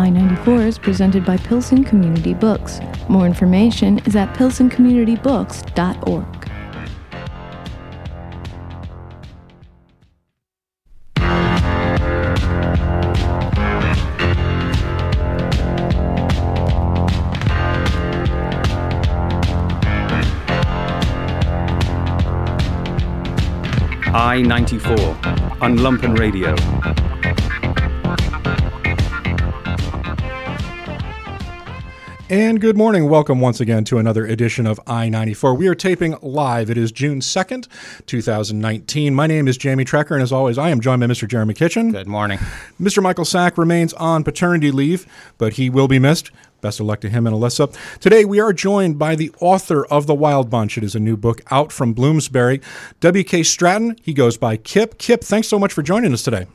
I 94 is presented by Pilsen Community Books. More information is at pilsencommunitybooks.org. I 94 on Lumpen Radio. And good morning. Welcome once again to another edition of I 94. We are taping live. It is June 2nd, 2019. My name is Jamie Trecker, and as always, I am joined by Mr. Jeremy Kitchen. Good morning. Mr. Michael Sack remains on paternity leave, but he will be missed. Best of luck to him and Alyssa. Today, we are joined by the author of The Wild Bunch. It is a new book out from Bloomsbury. W.K. Stratton, he goes by Kip. Kip, thanks so much for joining us today.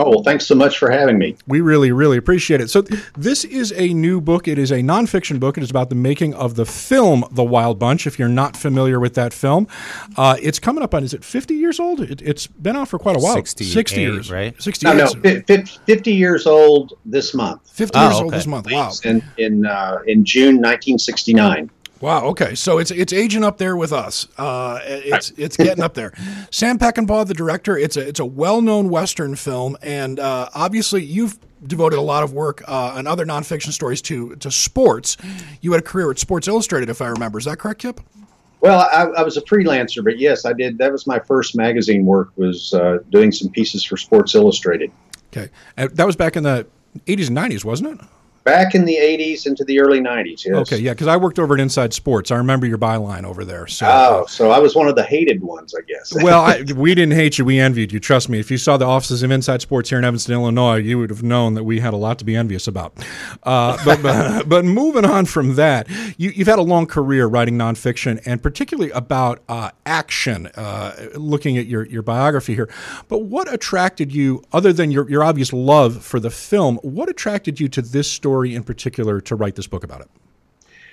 Oh, well, thanks so much for having me. We really, really appreciate it. So, this is a new book. It is a nonfiction book. It is about the making of the film The Wild Bunch. If you're not familiar with that film, uh, it's coming up on, is it 50 years old? It, has been out for quite a while. 60 years. right? 60 No, years. no, 50 years old this month. 50 Oh, years old this month. Wow. In in uh, in June 1969. Wow. Okay. So it's it's aging up there with us. Uh, it's it's getting up there. Sam Peckinpah, the director. It's a it's a well known Western film, and uh, obviously you've devoted a lot of work uh, and other nonfiction stories to to sports. You had a career at Sports Illustrated, if I remember. Is that correct, Kip? Well, I, I was a freelancer, but yes, I did. That was my first magazine work. Was uh, doing some pieces for Sports Illustrated Okay. Uh, that was back in the 80s and 90s, wasn't it? Back in the 80s into the early 90s. Yes. Okay. Yeah, because I worked over at Inside Sports. I remember your byline over there. So. Oh, so I was one of the hated ones, I guess. well, I, we didn't hate you. We envied you. Trust me. If you saw the offices of Inside Sports here in Evanston, Illinois, you would have known that we had a lot to be envious about. Uh, but, but but moving on from that, you, you've had a long career writing nonfiction, and particularly about uh, action. Uh, looking at your your biography here, but what attracted you, other than your your obvious love for the film, what attracted you to this story in particular to write this book about it?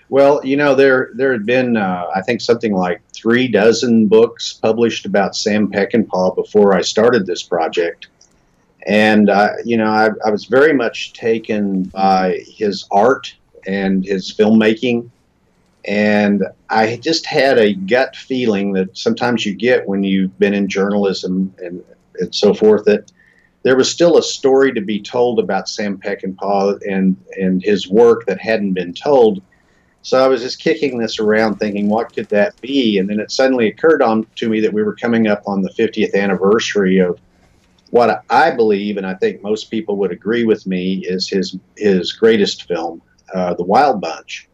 Well, you know, there there had been, uh, I think, something like three dozen books published about Sam Peckinpah before I started this project, and uh, you know, I, I was very much taken by his art and his filmmaking, and I just had a gut feeling that sometimes you get when you've been in journalism and and so forth that there was still a story to be told about Sam Peckinpah and and his work that hadn't been told. So I was just kicking this around, thinking, what could that be? And then it suddenly occurred on to me that we were coming up on the 50th anniversary of what I believe, and I think most people would agree with me, is his his greatest film, uh, The Wild Bunch,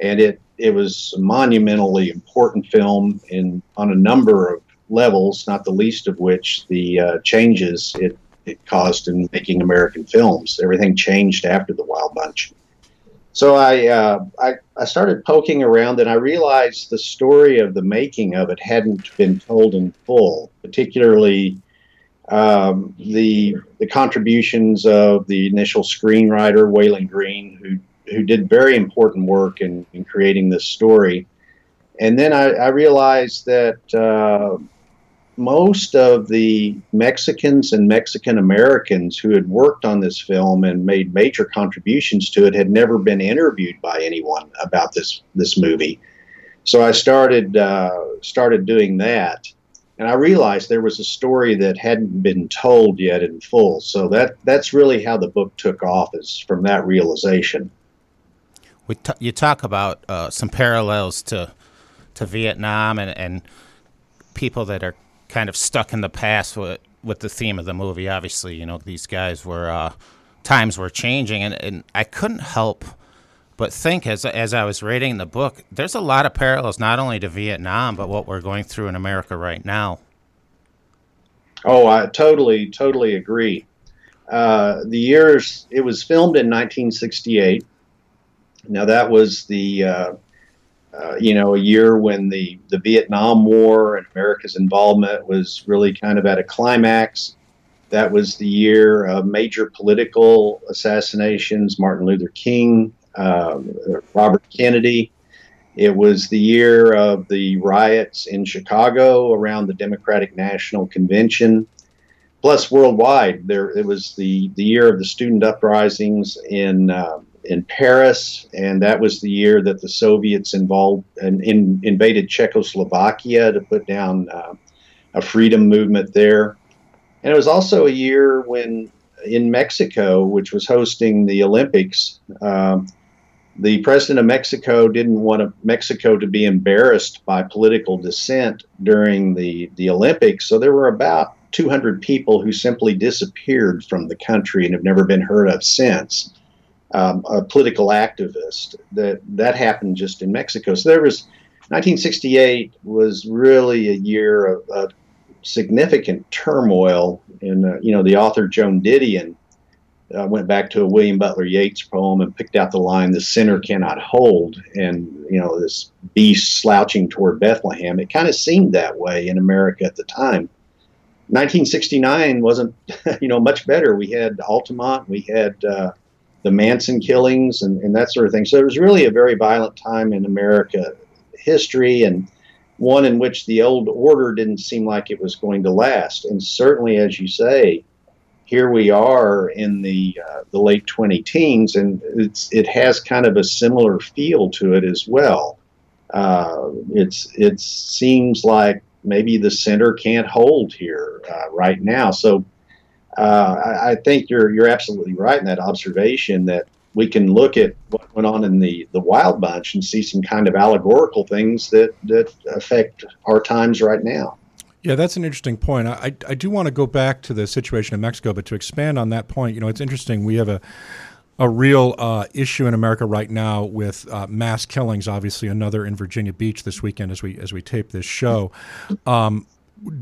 and it it was a monumentally important film in on a number of levels, not the least of which the uh, changes it it caused in making American films. Everything changed after The Wild Bunch. So I, uh, I, I started poking around and I realized the story of the making of it hadn't been told in full, particularly um, the the contributions of the initial screenwriter Walon Green, who who did very important work in, in creating this story. And then I, I realized that uh, most of the Mexicans and Mexican Americans who had worked on this film and made major contributions to it had never been interviewed by anyone about this this movie. So I started uh, started doing that, and I realized there was a story that hadn't been told yet in full. So that that's really how the book took off is from that realization. We t- you talk about uh, some parallels to to Vietnam and, and people that are kind of stuck in the past with with the theme of the movie. Obviously, you know these guys were uh, times were changing, and, and I couldn't help but think as as I was reading the book, there's a lot of parallels not only to Vietnam but what we're going through in America right now. Oh, I totally, totally agree. Uh, the years it was filmed in 1968. Now that was the uh, you know a year when the the Vietnam War and America's involvement was really kind of at a climax. That was the year of major political assassinations: Martin Luther King, um, Robert Kennedy. It was the year of the riots in Chicago around the Democratic National Convention. plus worldwide. There, it was the the year of the student uprisings in uh, in Paris, and that was the year that the Soviets involved and in, invaded Czechoslovakia to put down uh, a freedom movement there. And it was also a year when in Mexico, which was hosting the Olympics, um, the president of Mexico didn't want Mexico to be embarrassed by political dissent during the, the Olympics. So there were about 200 people who simply disappeared from the country and have never been heard of since. Um, a political activist that that happened just in Mexico. So there was 1968 was really a year of, of significant turmoil. And uh, you know, the author Joan Didion uh, went back to a William Butler Yeats poem and picked out the line, "The sinner cannot hold," and you know, this beast slouching toward Bethlehem. It kind of seemed that way in America at the time. 1969 wasn't, you know, much better. We had Altamont, we had uh, the Manson killings, and, and that sort of thing. So it was really a very violent time in America history, and one in which the old order didn't seem like it was going to last. And certainly, as you say, here we are in the uh, the late 20 teens, and it's it has kind of a similar feel to it as well. Uh, it's it seems like maybe the center can't hold here uh, right now. So uh, I, I, think you're you're absolutely right in that observation that we can look at what went on in the, the Wild Bunch and see some kind of allegorical things that, that affect our times right now. Yeah, that's an interesting point. I, I do want to go back to the situation in Mexico, but to expand on that point, you know, it's interesting. We have a a real uh, issue in America right now with uh, mass killings. Obviously, another in Virginia Beach this weekend as we as we tape this show. Um,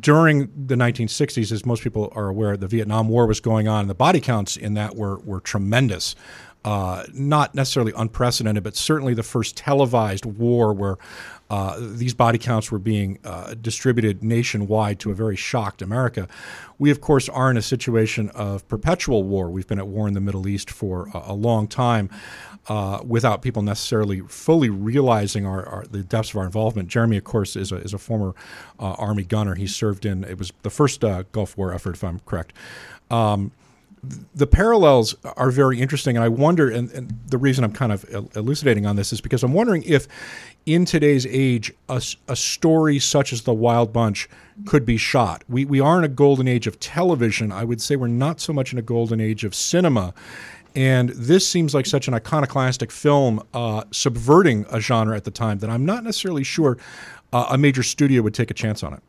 during the 1960s, as most people are aware, the Vietnam War was going on, and the body counts in that were were tremendous. Uh, not necessarily unprecedented, but certainly the first televised war where uh, these body counts were being uh, distributed nationwide to a very shocked America. We, of course, are in a situation of perpetual war. We've been at war in the Middle East for a, a long time. Uh, without people necessarily fully realizing our, our, the depths of our involvement. Jeremy, of course, is a, is a former uh, Army gunner. He served in it was the first uh, Gulf War effort, if I'm correct. Um, the parallels are very interesting, and I wonder. And, and, the reason I'm kind of elucidating on this is because I'm wondering if, in today's age, a, a, story such as The Wild Bunch could be shot. We we are in a golden age of television. I would say we're not so much in a golden age of cinema. And this seems like such an iconoclastic film, uh, subverting a genre at the time that I'm not necessarily sure uh, a major studio would take a chance on it.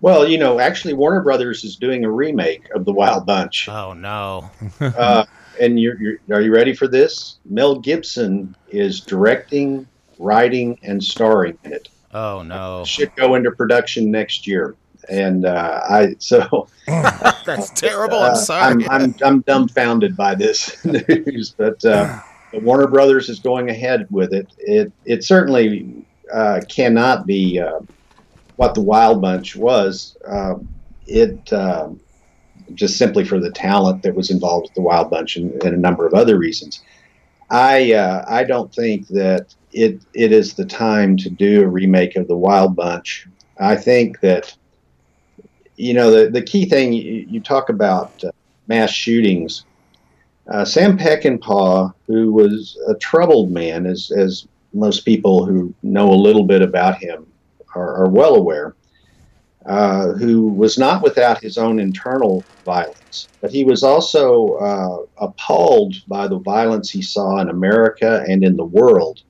Well, you know, actually, Warner Brothers is doing a remake of The Wild Bunch. Oh no! uh, and you're, you're, are you ready for this? Mel Gibson is directing, writing, and starring in it. Oh no! It should go into production next year. And uh, I so that's terrible. I'm uh, sorry. I'm, I'm, I'm dumbfounded by this news, but uh, Warner Brothers is going ahead with it. It it certainly uh, cannot be uh, what the Wild Bunch was. Uh, it uh, just simply for the talent that was involved with the Wild Bunch and, and a number of other reasons. I uh, I don't think that it it is the time to do a remake of the Wild Bunch. I think that you know the the key thing you, you talk about uh, mass shootings. Uh, Sam Peckinpah, who was a troubled man, as as most people who know a little bit about him are, are well aware, uh, who was not without his own internal violence, but he was also uh, appalled by the violence he saw in America and in the world.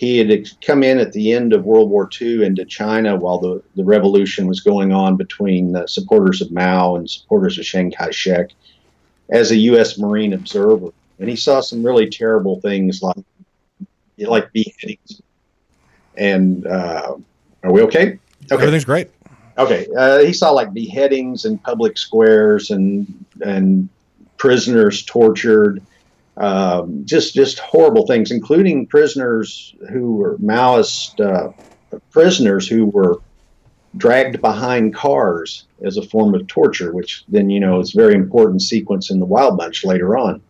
He had come in at the end of World War II into China while the, the revolution was going on between the supporters of Mao and supporters of Chiang Kai shek as a U.S. Marine observer. And he saw some really terrible things like, like beheadings and uh, are we okay? Okay. Everything's great. Okay. Uh, he saw like beheadings in public squares and and prisoners tortured. Um, just just horrible things, including prisoners who were Maoist uh, prisoners who were dragged behind cars as a form of torture, which then you know is a very important sequence in the Wild Bunch later on.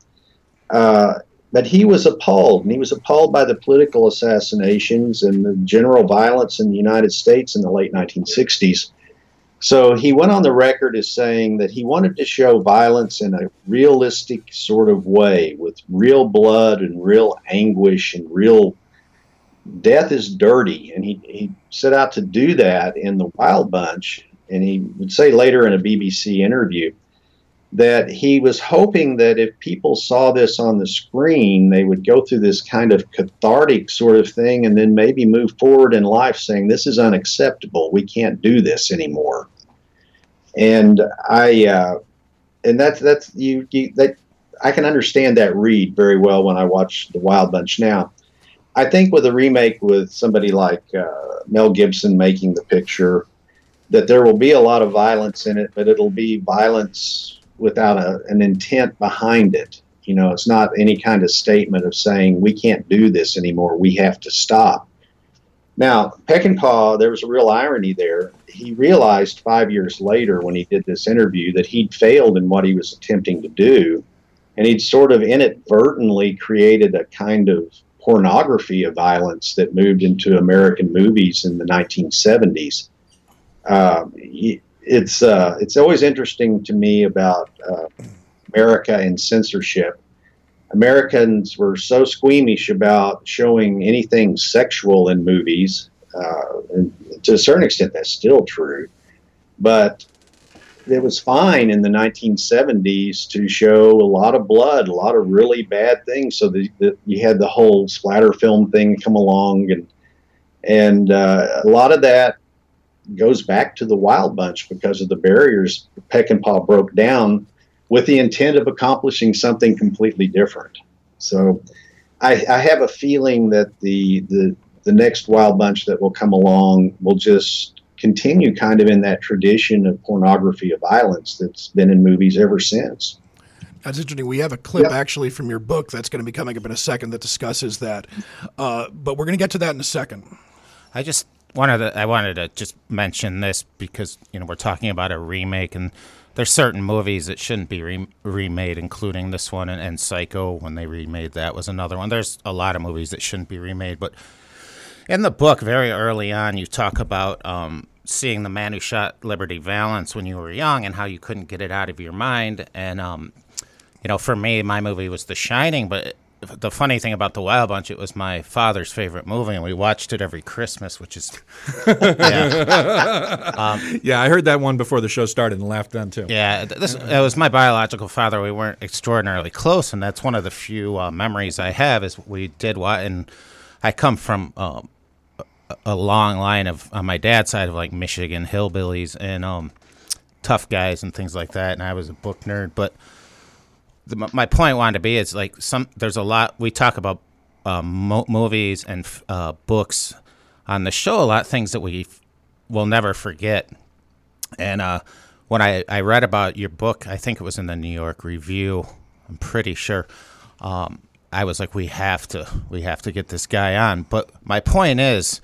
Uh, but he was appalled, and he was appalled by the political assassinations and the general violence in the United States in the late 1960s. So he went on the record as saying that he wanted to show violence in a realistic sort of way with real blood and real anguish and real death is dirty. And he, he set out to do that in The Wild Bunch. And he would say later in a BBC interview that he was hoping that if people saw this on the screen, they would go through this kind of cathartic sort of thing and then maybe move forward in life saying, This is unacceptable. We can't do this anymore. And I, uh, and that's, that's, you, you, that, I can understand that read very well when I watch The Wild Bunch now. I think with a remake with somebody like uh, Mel Gibson making the picture, that there will be a lot of violence in it, but it'll be violence without a, an intent behind it. You know, it's not any kind of statement of saying we can't do this anymore. We have to stop. Now, Peckinpah, there was a real irony there. He realized five years later when he did this interview that he'd failed in what he was attempting to do, and he'd sort of inadvertently created a kind of pornography of violence that moved into American movies in the 1970s. Uh, he, it's uh, it's always interesting to me about uh, America and censorship. Americans were so squeamish about showing anything sexual in movies, uh, and to a certain extent, that's still true. But it was fine in the 1970s to show a lot of blood, a lot of really bad things. So that you had the whole splatter film thing come along, and and uh, a lot of that goes back to the Wild Bunch because of the barriers Peck and Peckinpah broke down with the intent of accomplishing something completely different. So I, I have a feeling that the, the the next Wild Bunch that will come along will just continue kind of in that tradition of pornography of violence that's been in movies ever since. That's interesting. We have a clip yep. actually from your book that's going to be coming up in a second that discusses that. Uh, but we're going to get to that in a second. I just wanted the I wanted to just mention this because you know we're talking about a remake and there's certain movies that shouldn't be re- remade, including this one and, and, Psycho when they remade that was another one. There's a lot of movies that shouldn't be remade, but in the book, very early on, you talk about um, seeing the man who shot Liberty Valance when you were young and how you couldn't get it out of your mind. And um, you know, for me, my movie was The Shining, but the funny thing about the Wild Bunch, it was my father's favorite movie, and we watched it every Christmas, which is yeah. um, yeah, I heard that one before the show started and laughed then too. Yeah, this it was my biological father. We weren't extraordinarily close, and that's one of the few uh, memories I have. Is we did what, and I come from. Um, a long line of on my dad's side of like Michigan hillbillies and um, tough guys and things like that, and I was a book nerd, but the, my point wanted to be is like some there's a lot we talk about um, mo- movies and uh, books on the show a lot of things that we f- will never forget. And uh, when I, I read about your book i think it was in the new york review i'm pretty sure um, i was like we have to we have to get this guy on. But my point is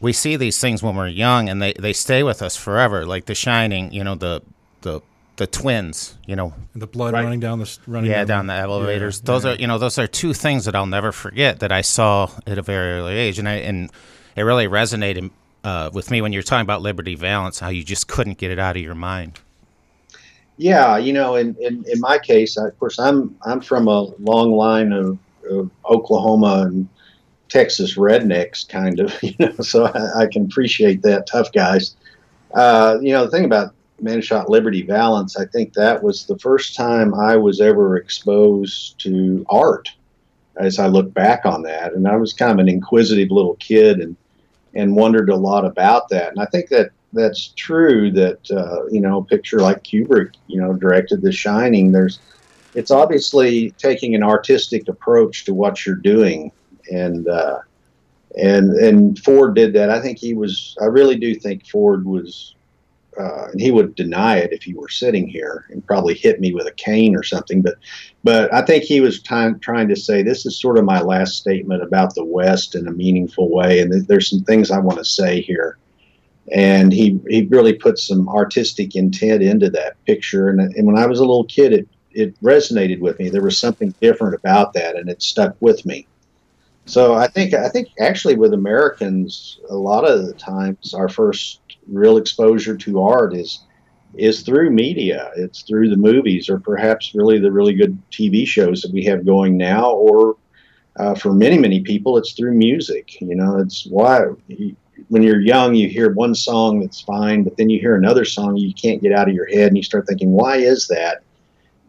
we see these things when we're young and they, they stay with us forever. Like the shining you know the the the twins, you know, and the blood right. running down the running yeah down, the elevators. Yeah, those yeah. are you know those are two things that I'll never forget that I saw at a very early age, and I and it really resonated uh, with me when you're talking about Liberty Valance, how you just couldn't get it out of your mind. Yeah, you know, in in, in my case, I, of course, I'm I'm from a long line of, of Oklahoma and Texas rednecks, kind of, you know, so I, I can appreciate that tough guys. Uh, you know, the thing about Man Shot Liberty Valance, I think that was the first time I was ever exposed to art as I look back on that. And I was kind of an inquisitive little kid and, and wondered a lot about that. And I think that that's true that, uh, you know, a picture like Kubrick, you know, directed The Shining, there's, it's obviously taking an artistic approach to what you're doing. And, uh, and, and Ford did that. I think he was, I really do think Ford was uh, and he would deny it if he were sitting here and probably hit me with a cane or something. But, but I think he was trying trying to say this is sort of my last statement about the West in a meaningful way, and th- there's some things I want to say here. And he he really put some artistic intent into that picture, and, and when I was a little kid, it it resonated with me. There was something different about that, and it stuck with me. So I think I think actually with Americans, a lot of the times our first real exposure to art is is through media. It's through the movies, or perhaps really the really good TV shows that we have going now, or uh, for many many people, it's through music. You know, it's why when you're young, you hear one song that's fine, but then you hear another song you can't get out of your head, and you start thinking, why is that?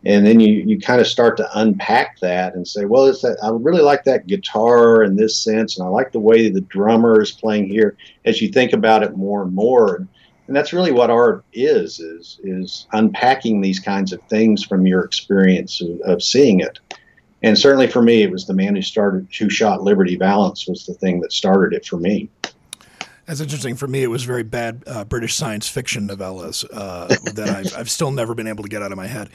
And then you, you kind of start to unpack that and say, well, it's that I really like that guitar in this sense, and I like the way the drummer is playing here. As you think about it more and more, and that's really what art is is is unpacking these kinds of things from your experience of, of seeing it. And certainly for me, it was the man who started, who shot Liberty Valance was the thing that started it for me. That's interesting. For me, it was very bad uh, British science fiction novellas uh, that I've, I've, still never been able to get out of my head.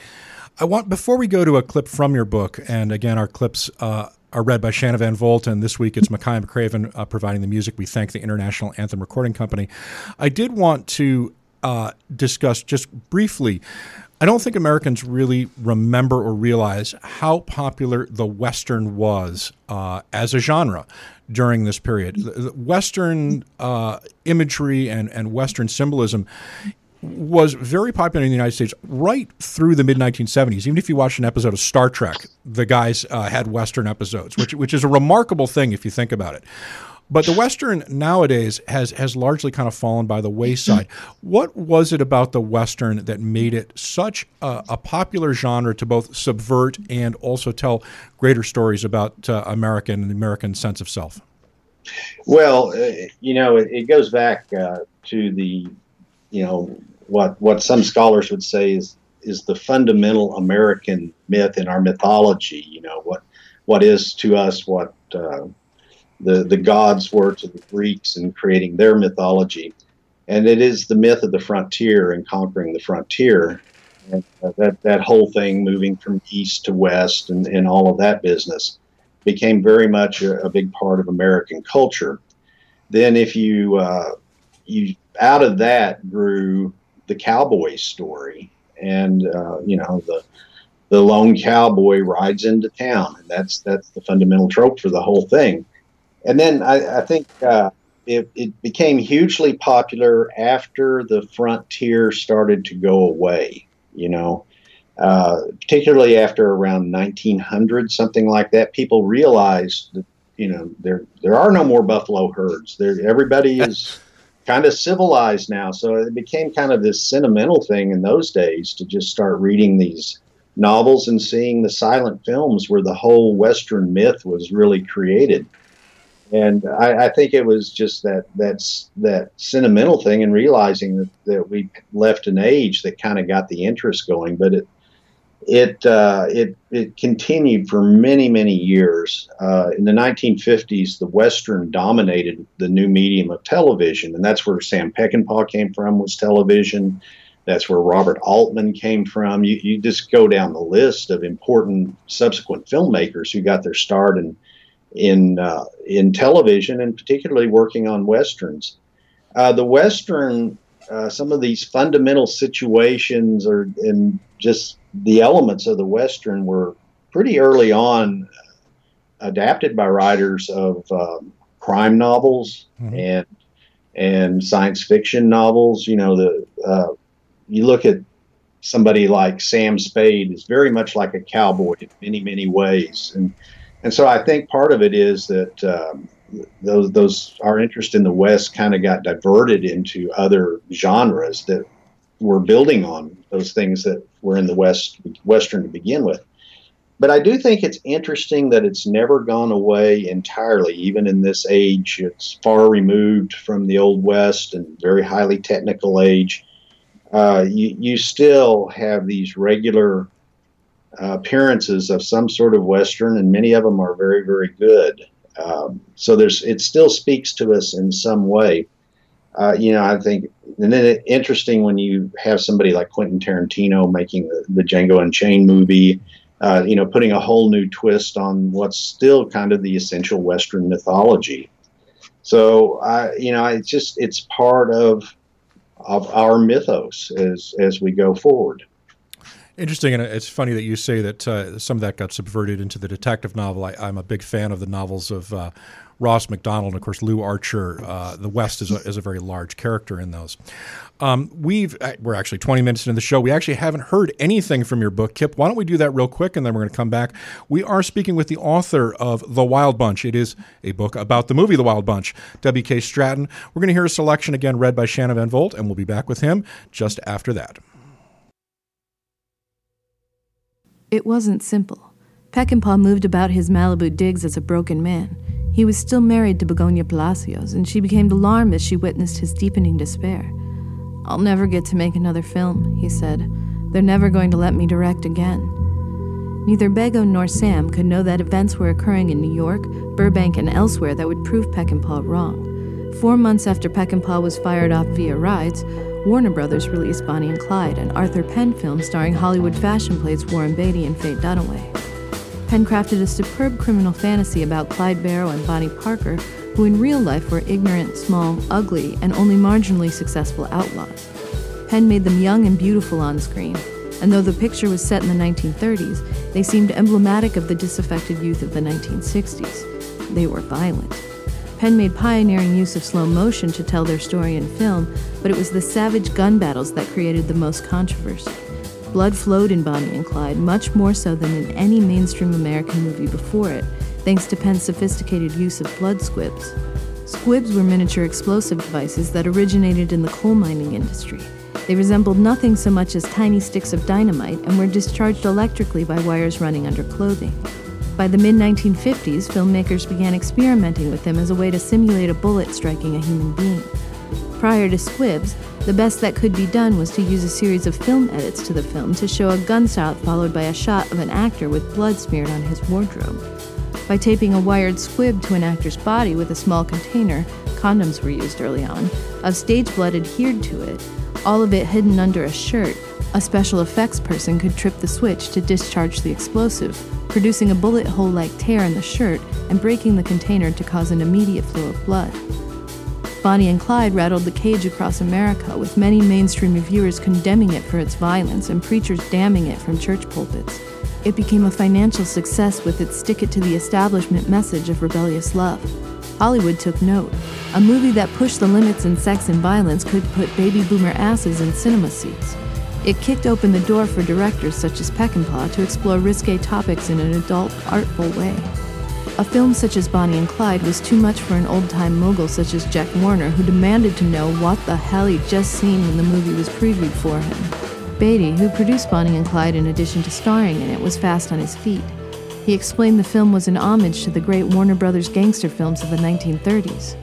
I want before we go to a clip from your book, and again, our clips uh, are read by Shannon Van Volt, and this week it's Makaya McCraven uh, providing the music. We thank the International Anthem Recording Company. I did want to uh, discuss just briefly. I don't think Americans really remember or realize how popular the Western was uh, as a genre during this period. The Western uh, imagery and, and Western symbolism was very popular in the United States right through the mid 1970s. Even if you watch an episode of Star Trek, the guys uh, had Western episodes, which which is a remarkable thing if you think about it. But the Western nowadays has has largely kind of fallen by the wayside. What was it about the Western that made it such a, a popular genre to both subvert and also tell greater stories about uh, American and the American sense of self? Well, uh, you know, it, it goes back uh, to the, you know, what what some scholars would say is is the fundamental American myth in our mythology. You know, what what is to us what uh, the the gods were to the Greeks in creating their mythology, and it is the myth of the frontier and conquering the frontier, and uh, that that whole thing moving from east to west and, and all of that business became very much a, a big part of American culture. Then, if you uh, you out of that grew the cowboy story, and uh, you know the the lone cowboy rides into town, and that's that's the fundamental trope for the whole thing. And then I, I think uh, it, it became hugely popular after the frontier started to go away. You know, uh, particularly after around 1900, something like that, people realized that you know there there are no more buffalo herds. There, everybody is kind of civilized now, so it became kind of this sentimental thing in those days to just start reading these novels and seeing the silent films where the whole Western myth was really created. And I, I, think it was just that that's that sentimental thing and realizing that, that we left an age that kind of got the interest going but it it uh, it it continued for many many years. Uh, in the 1950s the western dominated the new medium of television and that's where sam peckinpah came from was television. That's where robert altman came from. You, you just go down the list of important subsequent filmmakers who got their start in in uh, in television and particularly working on westerns. Uh, the western, uh, some of these fundamental situations or and just the elements of the western were pretty early on adapted by writers of um, crime novels mm-hmm. and and science fiction novels. You know the uh, you look at somebody like Sam Spade is very much like a cowboy in many many ways and and so I think part of it is that um, those those our interest in the West kind of got diverted into other genres that were building on those things that were in the West Western to begin with. But I do think it's interesting that it's never gone away entirely, even in this age. It's far removed from the Old West and very highly technical age. Uh, you, you still have these regular uh, appearances of some sort of Western, and many of them are very, very good. Um, so there's it still speaks to us in some way. Uh, you know, I think, and then it, interesting when you have somebody like Quentin Tarantino making the, the Django Unchained movie. Uh, you know, putting a whole new twist on what's still kind of the essential Western mythology. So I, you know, it's just it's part of of our mythos as as we go forward Interesting, and it's funny that you say that uh, some of that got subverted into the detective novel. I, am a big fan of the novels of uh, Ross Macdonald, and of course Lew Archer. Uh, the West is a, is a very large character in those. Um, we've uh, we're actually 20 minutes into the show. We actually haven't heard anything from your book, Kip. Why don't we do that real quick, and then we're going to come back. We are speaking with the author of The Wild Bunch. It is a book about the movie The Wild Bunch, W.K. Stratton. We're going to hear a selection again read by Shannon Van Volt, and we'll be back with him just after that. It wasn't simple. Peckinpah moved about his Malibu digs as a broken man. He was still married to Begonia Palacios, and she became alarmed as she witnessed his deepening despair. I'll never get to make another film, he said. They're never going to let me direct again. Neither Bego nor Sam could know that events were occurring in New York, Burbank, and elsewhere that would prove Peckinpah wrong. Four months after Peckinpah was fired off Villa Rides, Warner Brothers released Bonnie and Clyde, an Arthur Penn film starring Hollywood fashion plates Warren Beatty and Faye Dunaway. Penn crafted a superb criminal fantasy about Clyde Barrow and Bonnie Parker, who in real life were ignorant, small, ugly, and only marginally successful outlaws. Penn made them young and beautiful on screen, and though the picture was set in the 1930s, they seemed emblematic of the disaffected youth of the 1960s. They were violent. Penn made pioneering use of slow motion to tell their story in film, but it was the savage gun battles that created the most controversy. Blood flowed in Bonnie and Clyde, much more so than in any mainstream American movie before it, thanks to Penn's sophisticated use of blood squibs. Squibs were miniature explosive devices that originated in the coal mining industry. They resembled nothing so much as tiny sticks of dynamite and were discharged electrically by wires running under clothing. By the mid 1950s, filmmakers began experimenting with them as a way to simulate a bullet striking a human being. Prior to squibs, the best that could be done was to use a series of film edits to the film to show a gunshot followed by a shot of an actor with blood smeared on his wardrobe. By taping a wired squib to an actor's body with a small container, condoms were used early on, of stage blood adhered to it, all of it hidden under a shirt, a special effects person could trip the switch to discharge the explosive, producing a bullet hole like tear in the shirt and breaking the container to cause an immediate flow of blood. Bonnie and Clyde rattled the cage across America, with many mainstream reviewers condemning it for its violence and preachers damning it from church pulpits. It became a financial success with its stick it to the establishment message of rebellious love. Hollywood took note. A movie that pushed the limits in sex and violence could put baby boomer asses in cinema seats. It kicked open the door for directors such as Peckinpah to explore risque topics in an adult, artful way. A film such as Bonnie and Clyde was too much for an old time mogul such as Jack Warner, who demanded to know what the hell he'd just seen when the movie was previewed for him. Beatty, who produced Bonnie and Clyde in addition to starring in it, was fast on his feet. He explained the film was an homage to the great Warner Brothers gangster films of the 1930s.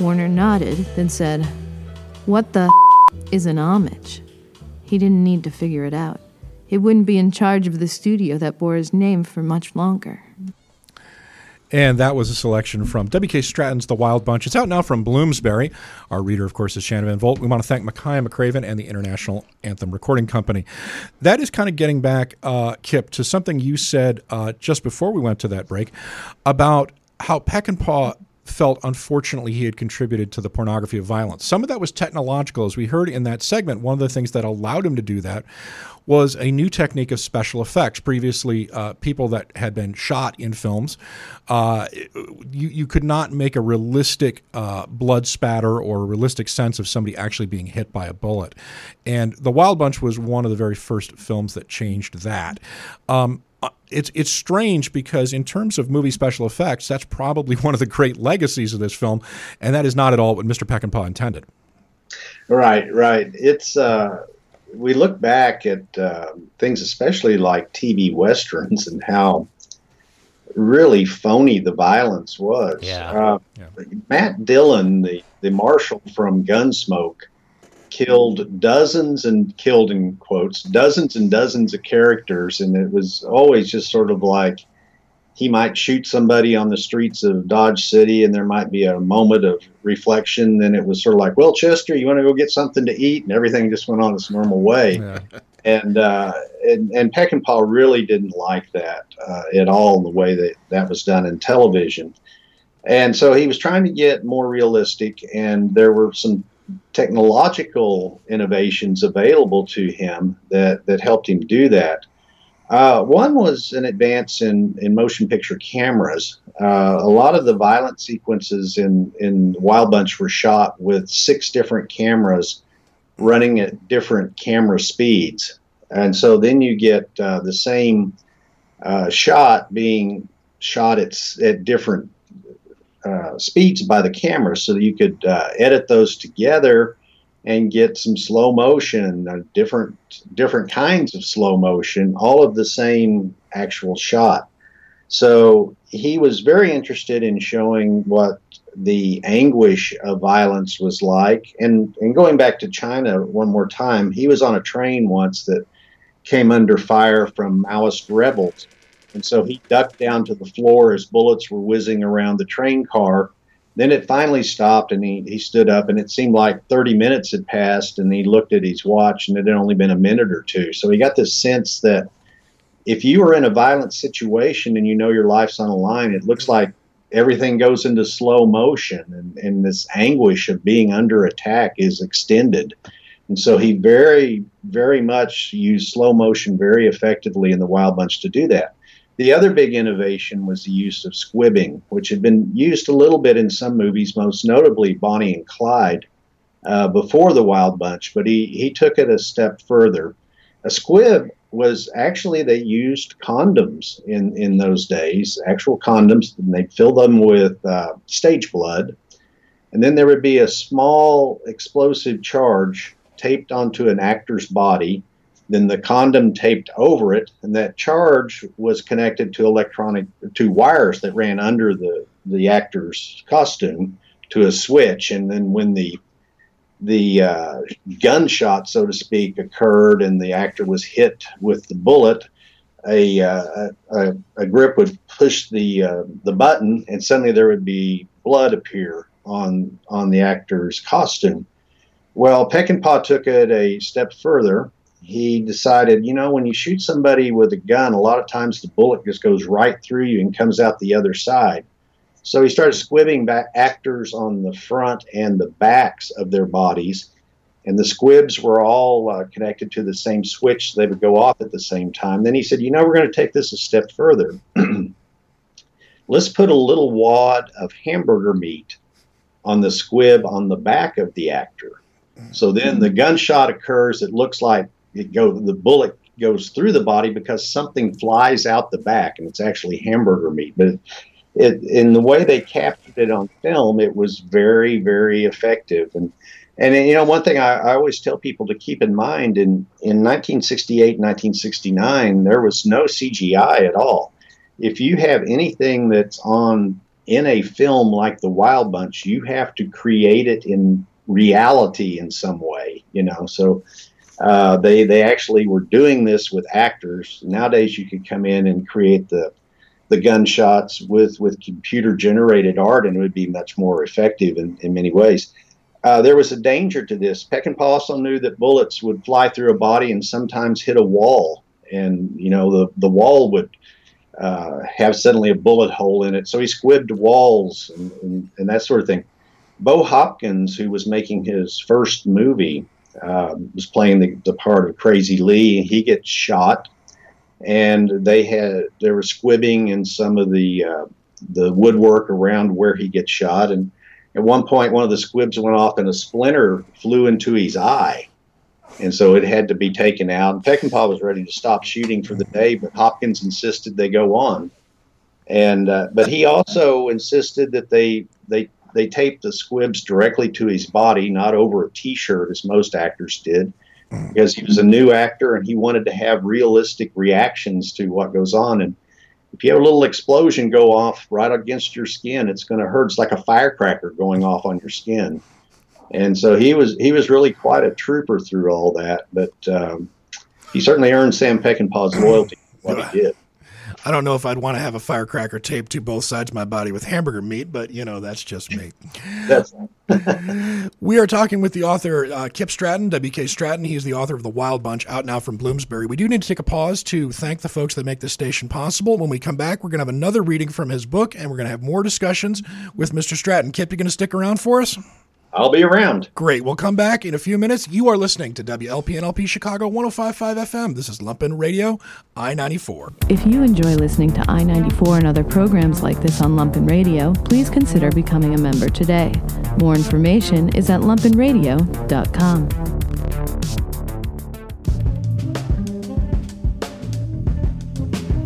Warner nodded, then said, What the is an homage? He didn't need to figure it out. He wouldn't be in charge of the studio that bore his name for much longer. And that was a selection from W.K. Stratton's The Wild Bunch. It's out now from Bloomsbury. Our reader, of course, is Shannon Van Volt. We want to thank Makaya McCraven and the International Anthem Recording Company. That is kind of getting back, uh, Kip, to something you said uh, just before we went to that break about how Peckinpah felt unfortunately he had contributed to the pornography of violence. Some of that was technological. As we heard in that segment, one of the things that allowed him to do that was a new technique of special effects. Previously, uh, people that had been shot in films, uh, you, you could not make a realistic uh, blood spatter or a realistic sense of somebody actually being hit by a bullet. And The Wild Bunch was one of the very first films that changed that. Um, it's it's strange because in terms of movie special effects, that's probably one of the great legacies of this film, and that is not at all what Mr. Peckinpah intended. Right, right. It's uh, we look back at uh, things, especially like TV westerns, and how really phony the violence was. Yeah. Uh, yeah. Matt Dillon, the the marshal from Gunsmoke, killed dozens and killed in quotes dozens and dozens of characters and it was always just sort of like he might shoot somebody on the streets of Dodge City and there might be a moment of reflection then it was sort of like well Chester you want to go get something to eat? And everything just went on its normal way. Yeah. and, uh, and and Peckinpah really didn't like that uh, at all the way that that was done in television. And so he was trying to get more realistic and there were some technological innovations available to him that, that helped him do that. Uh, one was an advance in, in motion picture cameras. Uh, a lot of the violent sequences in, in Wild Bunch were shot with six different cameras running at different camera speeds. And so then you get uh, the same uh, shot being shot at, at different uh, speeds by the camera so that you could uh, edit those together and get some slow motion, uh, different different kinds of slow motion, all of the same actual shot. So he was very interested in showing what the anguish of violence was like. And and going back to China one more time, he was on a train once that came under fire from Maoist rebels. And so he ducked down to the floor as bullets were whizzing around the train car then it finally stopped and he, he stood up and it seemed like 30 minutes had passed and he looked at his watch and it had only been a minute or two. So he got this sense that if you are in a violent situation and you know your life's on the line, it looks like everything goes into slow motion and, and this anguish of being under attack is extended. And so he very, very much used slow motion very effectively in the Wild Bunch to do that. The other big innovation was the use of squibbing, which had been used a little bit in some movies, most notably Bonnie and Clyde, uh, before the Wild Bunch, but he, he took it a step further. A squib was actually they used condoms in, in those days, actual condoms, and they'd fill them with uh, stage blood. And then there would be a small explosive charge taped onto an actor's body then the condom taped over it, and that charge was connected to electronic to wires that ran under the the actor's costume to a switch, and then when the the uh, gunshot, so to speak, occurred, and the actor was hit with the bullet. A, uh, a, a, grip would push the uh, the button, and suddenly there would be blood appear on on the actor's costume. Well, Peckinpah took it a step further he decided, you know, when you shoot somebody with a gun, a lot of times the bullet just goes right through you and comes out the other side. So he started squibbing back actors on the front and the backs of their bodies. And the squibs were all uh, connected to the same switch. They would go off at the same time. Then he said, you know, we're going to take this a step further. Let's put a little wad of hamburger meat on the squib on the back of the actor. So then the gunshot occurs. It looks like it go the bullet goes through the body because something flies out the back, and it's actually hamburger meat. But it, in the way they captured it on film, it was very, very effective. And and you know, one thing I, I always tell people to keep in mind in in 1968, 1969, there was no CGI at all. If you have anything that's on in a film like The Wild Bunch, you have to create it in reality in some way. You know, so uh, they they actually were doing this with actors. Nowadays, you could come in and create the the gunshots with with computer generated art, and it would be much more effective in, in many ways. Uh, there was a danger to this. Peckinpah also knew that bullets would fly through a body and sometimes hit a wall, and you know the the wall would uh, have suddenly a bullet hole in it. So he squibbed walls and, and, and that sort of thing. Bo Hopkins, who was making his first movie, um, was playing the, the part of Crazy Lee. And he gets shot, and they had they were squibbing in some of the uh, the woodwork around where he gets shot. And at one point, one of the squibs went off, and a splinter flew into his eye. And so it had to be taken out. And Peckinpah was ready to stop shooting for the day, but Hopkins insisted they go on. And uh, but he also insisted that they they they taped the squibs directly to his body, not over a T-shirt as most actors did, because he was a new actor and he wanted to have realistic reactions to what goes on. And if you have a little explosion go off right against your skin, it's going to hurt. It's like a firecracker going off on your skin. And so he was he was really quite a trooper through all that, but um, he certainly earned Sam Peckinpah's loyalty. What he did. I don't know if I'd want to have a firecracker taped to both sides of my body with hamburger meat, but you know that's just me. That's. we are talking with the author uh, Kip Stratton, W.K. Stratton. He's the author of The Wild Bunch, out now from Bloomsbury. We do need to take a pause to thank the folks that make this station possible. When we come back, we're going to have another reading from his book, and we're going to have more discussions with Mr. Stratton. Kip, you going to stick around for us? I'll be around. Great. We'll come back in a few minutes. You are listening to WLPNLP Chicago 1055 FM. This is Lumpen Radio, I 94. If you enjoy listening to I 94 and other programs like this on Lumpen Radio, please consider becoming a member today. More information is at lumpenradio.com.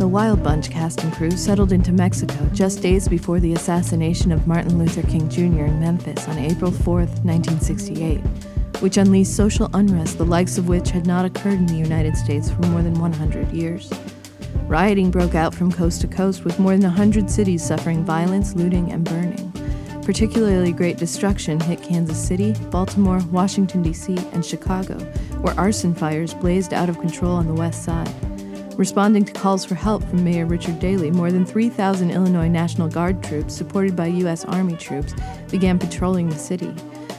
The Wild Bunch cast and crew settled into Mexico just days before the assassination of Martin Luther King Jr. in Memphis on April 4, 1968, which unleashed social unrest the likes of which had not occurred in the United States for more than 100 years. Rioting broke out from coast to coast, with more than 100 cities suffering violence, looting, and burning. Particularly great destruction hit Kansas City, Baltimore, Washington, D.C., and Chicago, where arson fires blazed out of control on the west side. Responding to calls for help from Mayor Richard Daley, more than 3,000 Illinois National Guard troops, supported by U.S. Army troops, began patrolling the city.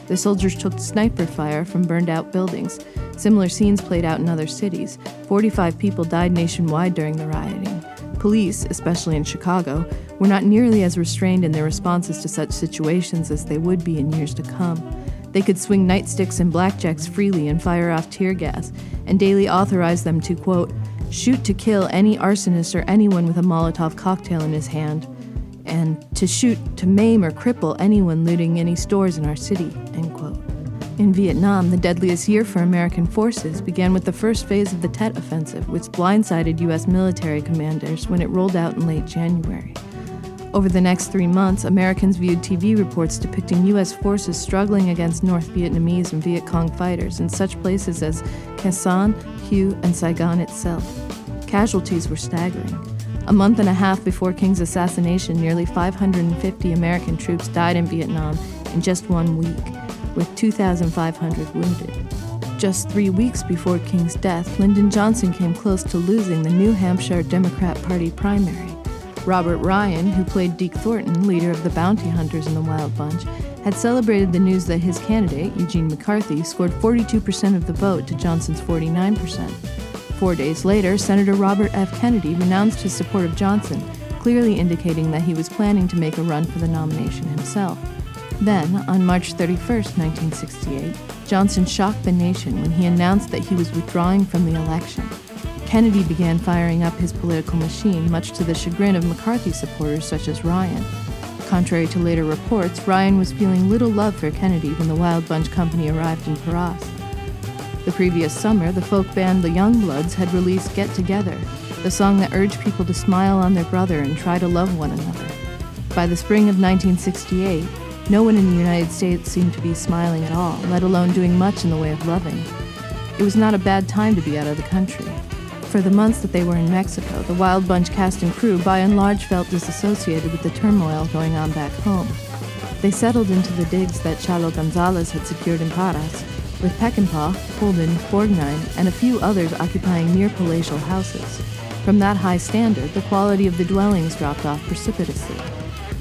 The soldiers took sniper fire from burned out buildings. Similar scenes played out in other cities. 45 people died nationwide during the rioting. Police, especially in Chicago, were not nearly as restrained in their responses to such situations as they would be in years to come. They could swing nightsticks and blackjacks freely and fire off tear gas, and Daley authorized them to, quote, shoot to kill any arsonist or anyone with a Molotov cocktail in his hand, and to shoot to maim or cripple anyone looting any stores in our city. End quote. In Vietnam, the deadliest year for American forces began with the first phase of the Tet Offensive, which blindsided U.S. military commanders when it rolled out in late January. Over the next three months, Americans viewed TV reports depicting U.S. forces struggling against North Vietnamese and Viet Cong fighters in such places as Khe Sanh, Hue, and Saigon itself. Casualties were staggering. A month and a half before King's assassination, nearly 550 American troops died in Vietnam in just one week, with 2,500 wounded. Just three weeks before King's death, Lyndon Johnson came close to losing the New Hampshire Democrat Party primary. Robert Ryan, who played Deke Thornton, leader of the bounty hunters in the Wild Bunch, had celebrated the news that his candidate, Eugene McCarthy, scored 42% of the vote to Johnson's 49%. Four days later, Senator Robert F. Kennedy renounced his support of Johnson, clearly indicating that he was planning to make a run for the nomination himself. Then, on March 31, 1968, Johnson shocked the nation when he announced that he was withdrawing from the election. Kennedy began firing up his political machine, much to the chagrin of McCarthy supporters such as Ryan. Contrary to later reports, Ryan was feeling little love for Kennedy when the Wild Bunch Company arrived in Parras. The previous summer, the folk band The Youngbloods had released Get Together, the song that urged people to smile on their brother and try to love one another. By the spring of 1968, no one in the United States seemed to be smiling at all, let alone doing much in the way of loving. It was not a bad time to be out of the country. For the months that they were in Mexico, the Wild Bunch cast and crew by and large felt disassociated with the turmoil going on back home. They settled into the digs that Chalo Gonzalez had secured in Parras, with Peckinpah, Holden, Borgnine, and a few others occupying near palatial houses. From that high standard, the quality of the dwellings dropped off precipitously.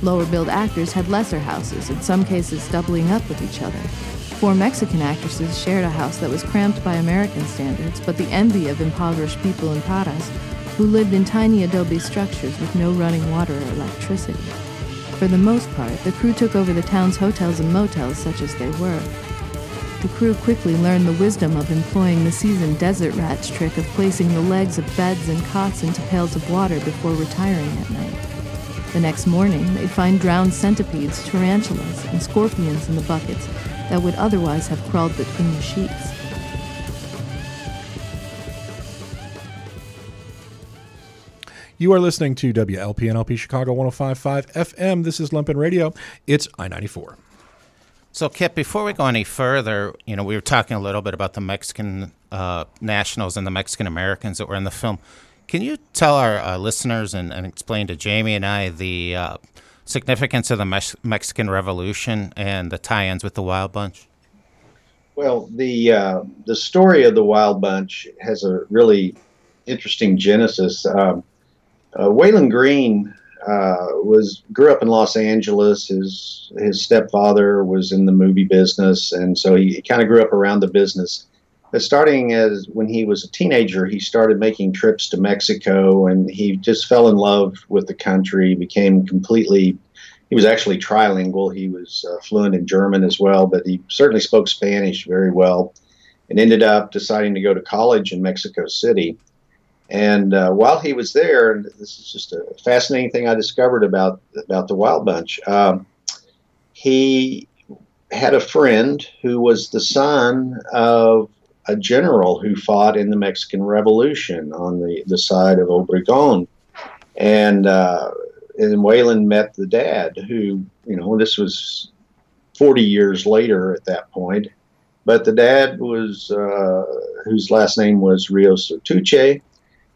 Lower billed actors had lesser houses, in some cases doubling up with each other. Four Mexican actresses shared a house that was cramped by American standards, but the envy of impoverished people in Parras, who lived in tiny adobe structures with no running water or electricity. For the most part, the crew took over the town's hotels and motels, such as they were. The crew quickly learned the wisdom of employing the seasoned desert rat's trick of placing the legs of beds and cots into pails of water before retiring at night. The next morning, they'd find drowned centipedes, tarantulas, and scorpions in the buckets that would otherwise have crawled between the sheets. You are listening to WLPNLP Chicago 1055 FM. This is Lumpen Radio. It's I 94. So, Kip, before we go any further, you know, we were talking a little bit about the Mexican uh, nationals and the Mexican Americans that were in the film. Can you tell our uh, listeners and, and, explain to Jamie and I the uh, significance of the Mex- Mexican Revolution and the tie-ins with the Wild Bunch? Well, the uh, the story of the Wild Bunch has a really interesting genesis. Um, uh, Walon Green uh, was grew up in Los Angeles. His his stepfather was in the movie business, and so he, he kind of grew up around the business. But starting as when he was a teenager, he started making trips to Mexico, and he just fell in love with the country. Became completely he was actually trilingual. He was uh, fluent in German as well, but he certainly spoke Spanish very well and ended up deciding to go to college in Mexico City. And uh, while he was there, and this is just a fascinating thing I discovered about about the Wild Bunch. Um, he had a friend who was the son of a general who fought in the Mexican Revolution on the, the side of Obregon. And uh, and Walon met the dad, who you know this was 40 years later at that point. But the dad was, uh, whose last name was Rio Ortuche,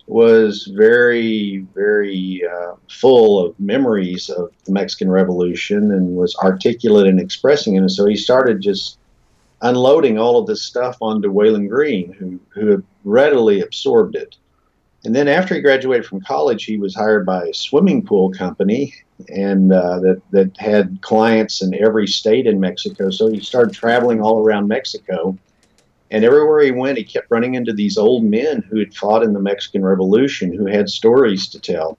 was very, very uh, full of memories of the Mexican Revolution and was articulate in expressing it. And so he started just unloading all of this stuff onto Walon Green, who, who readily absorbed it. And then after he graduated from college, he was hired by a swimming pool company and uh, that, that had clients in every state in Mexico. So he started traveling all around Mexico. And everywhere he went, he kept running into these old men who had fought in the Mexican Revolution, who had stories to tell.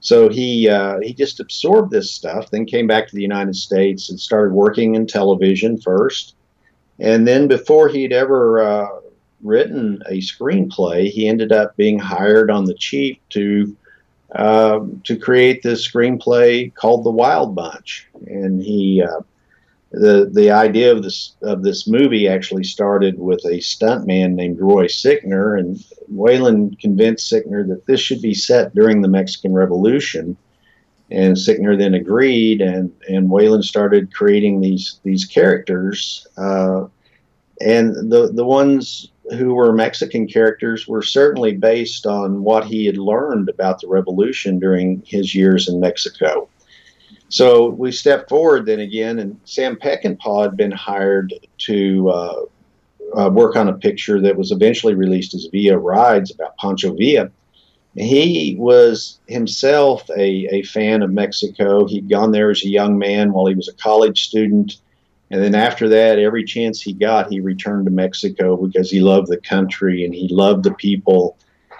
So he uh, he just absorbed this stuff, then came back to the United States and started working in television first. And then before he'd ever uh, written a screenplay, he ended up being hired on the cheap to uh, to create this screenplay called The Wild Bunch, and he uh, the the idea of this of this movie actually started with a stuntman named Roy Sickner, and Walon convinced Sickner that this should be set during the Mexican Revolution, and Sickner then agreed, and and Walon started creating these these characters, uh, and the the ones who were Mexican characters were certainly based on what he had learned about the revolution during his years in Mexico. So we step forward then again, and Sam Peckinpah had been hired to uh, uh, work on a picture that was eventually released as Villa Rides about Pancho Villa. He was himself a, a fan of Mexico. He'd gone there as a young man while he was a college student and then after that, every chance he got, he returned to Mexico because he loved the country and he loved the people.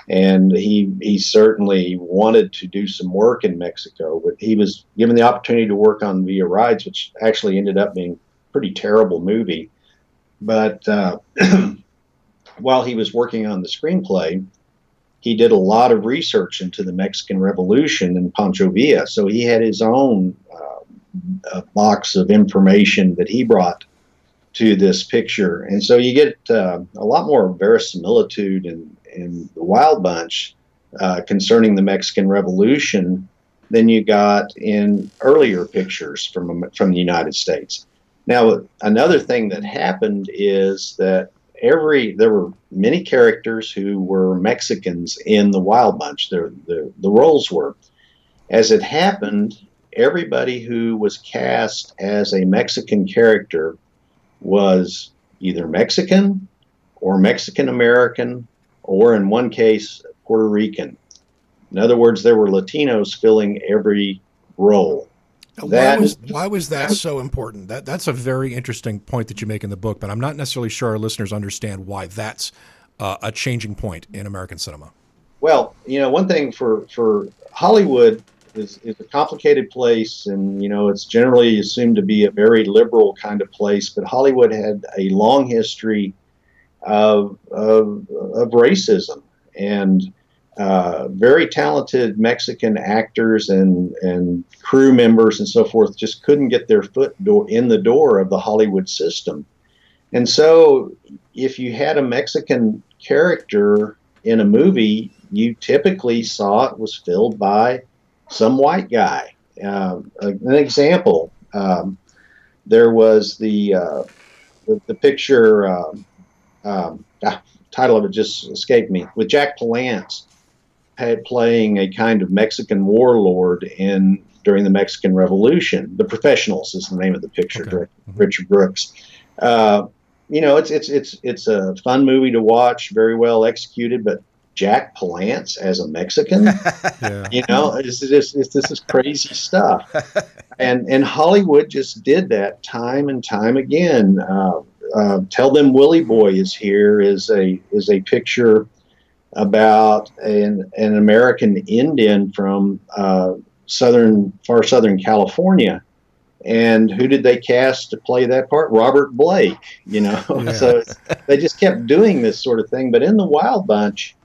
And he, he certainly wanted to do some work in Mexico, but he was given the opportunity to work on Villa Rides, which actually ended up being a pretty terrible movie. But uh, while he was working on the screenplay, he did a lot of research into the Mexican Revolution and Pancho Villa. So he had his own a box of information that he brought to this picture. And so you get uh, a lot more verisimilitude in, in the Wild Bunch uh, concerning the Mexican Revolution than you got in earlier pictures from, from the United States. Now, another thing that happened is that every there were many characters who were Mexicans in the Wild Bunch. The, the, the roles were. As it happened, everybody who was cast as a Mexican character was either Mexican or Mexican American, or in one case, Puerto Rican. In other words, there were Latinos filling every role. Why was, why was that so important? That that's a very interesting point that you make in the book, but I'm not necessarily sure our listeners understand why that's uh, a changing point in American cinema. Well, you know, one thing for for Hollywood is, is a complicated place, and you know it's generally assumed to be a very liberal kind of place. But Hollywood had a long history of of, of racism, and uh, very talented Mexican actors and and crew members and so forth just couldn't get their foot door in the door of the Hollywood system. And so, if you had a Mexican character in a movie, you typically saw it was filled by some white guy. Uh, an example, um, there was the, uh, the, the picture. Um, um, ah, title of it just escaped me with Jack Palance playing a kind of Mexican warlord in during the Mexican Revolution. The Professionals is the name of the picture, okay. directed mm-hmm. Richard Brooks. Uh, you know, it's it's it's it's a fun movie to watch, very well executed, but Jack Palance as a Mexican. yeah. You know, it's just it's, this is crazy stuff, and and Hollywood just did that time and time again. Uh, uh, Tell them Willie Boy is here is a is a picture about an an American Indian from uh, southern far southern California, And who did they cast to play that part? Robert Blake. You know, Yeah. so they just kept doing this sort of thing. But in the Wild Bunch,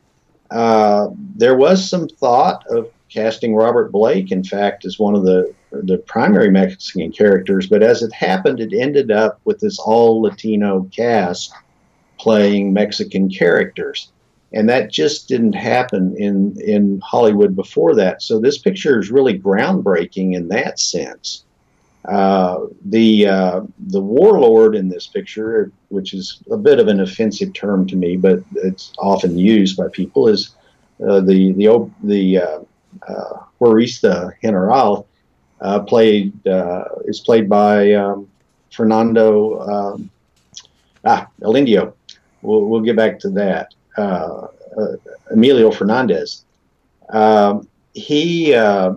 uh, there was some thought of casting Robert Blake, in fact, as one of the the primary Mexican characters. But as it happened, it ended up with this all Latino cast playing Mexican characters, and that just didn't happen in in Hollywood before that. So this picture is really groundbreaking in that sense. Uh, the uh, the warlord in this picture, which is a bit of an offensive term to me, but it's often used by people, is uh, the the the uh, uh, General uh, played uh, is played by um, Fernando um, ah El Indio. We'll, we'll get back to that. Uh, uh, Emilio Fernandez. Um, he uh,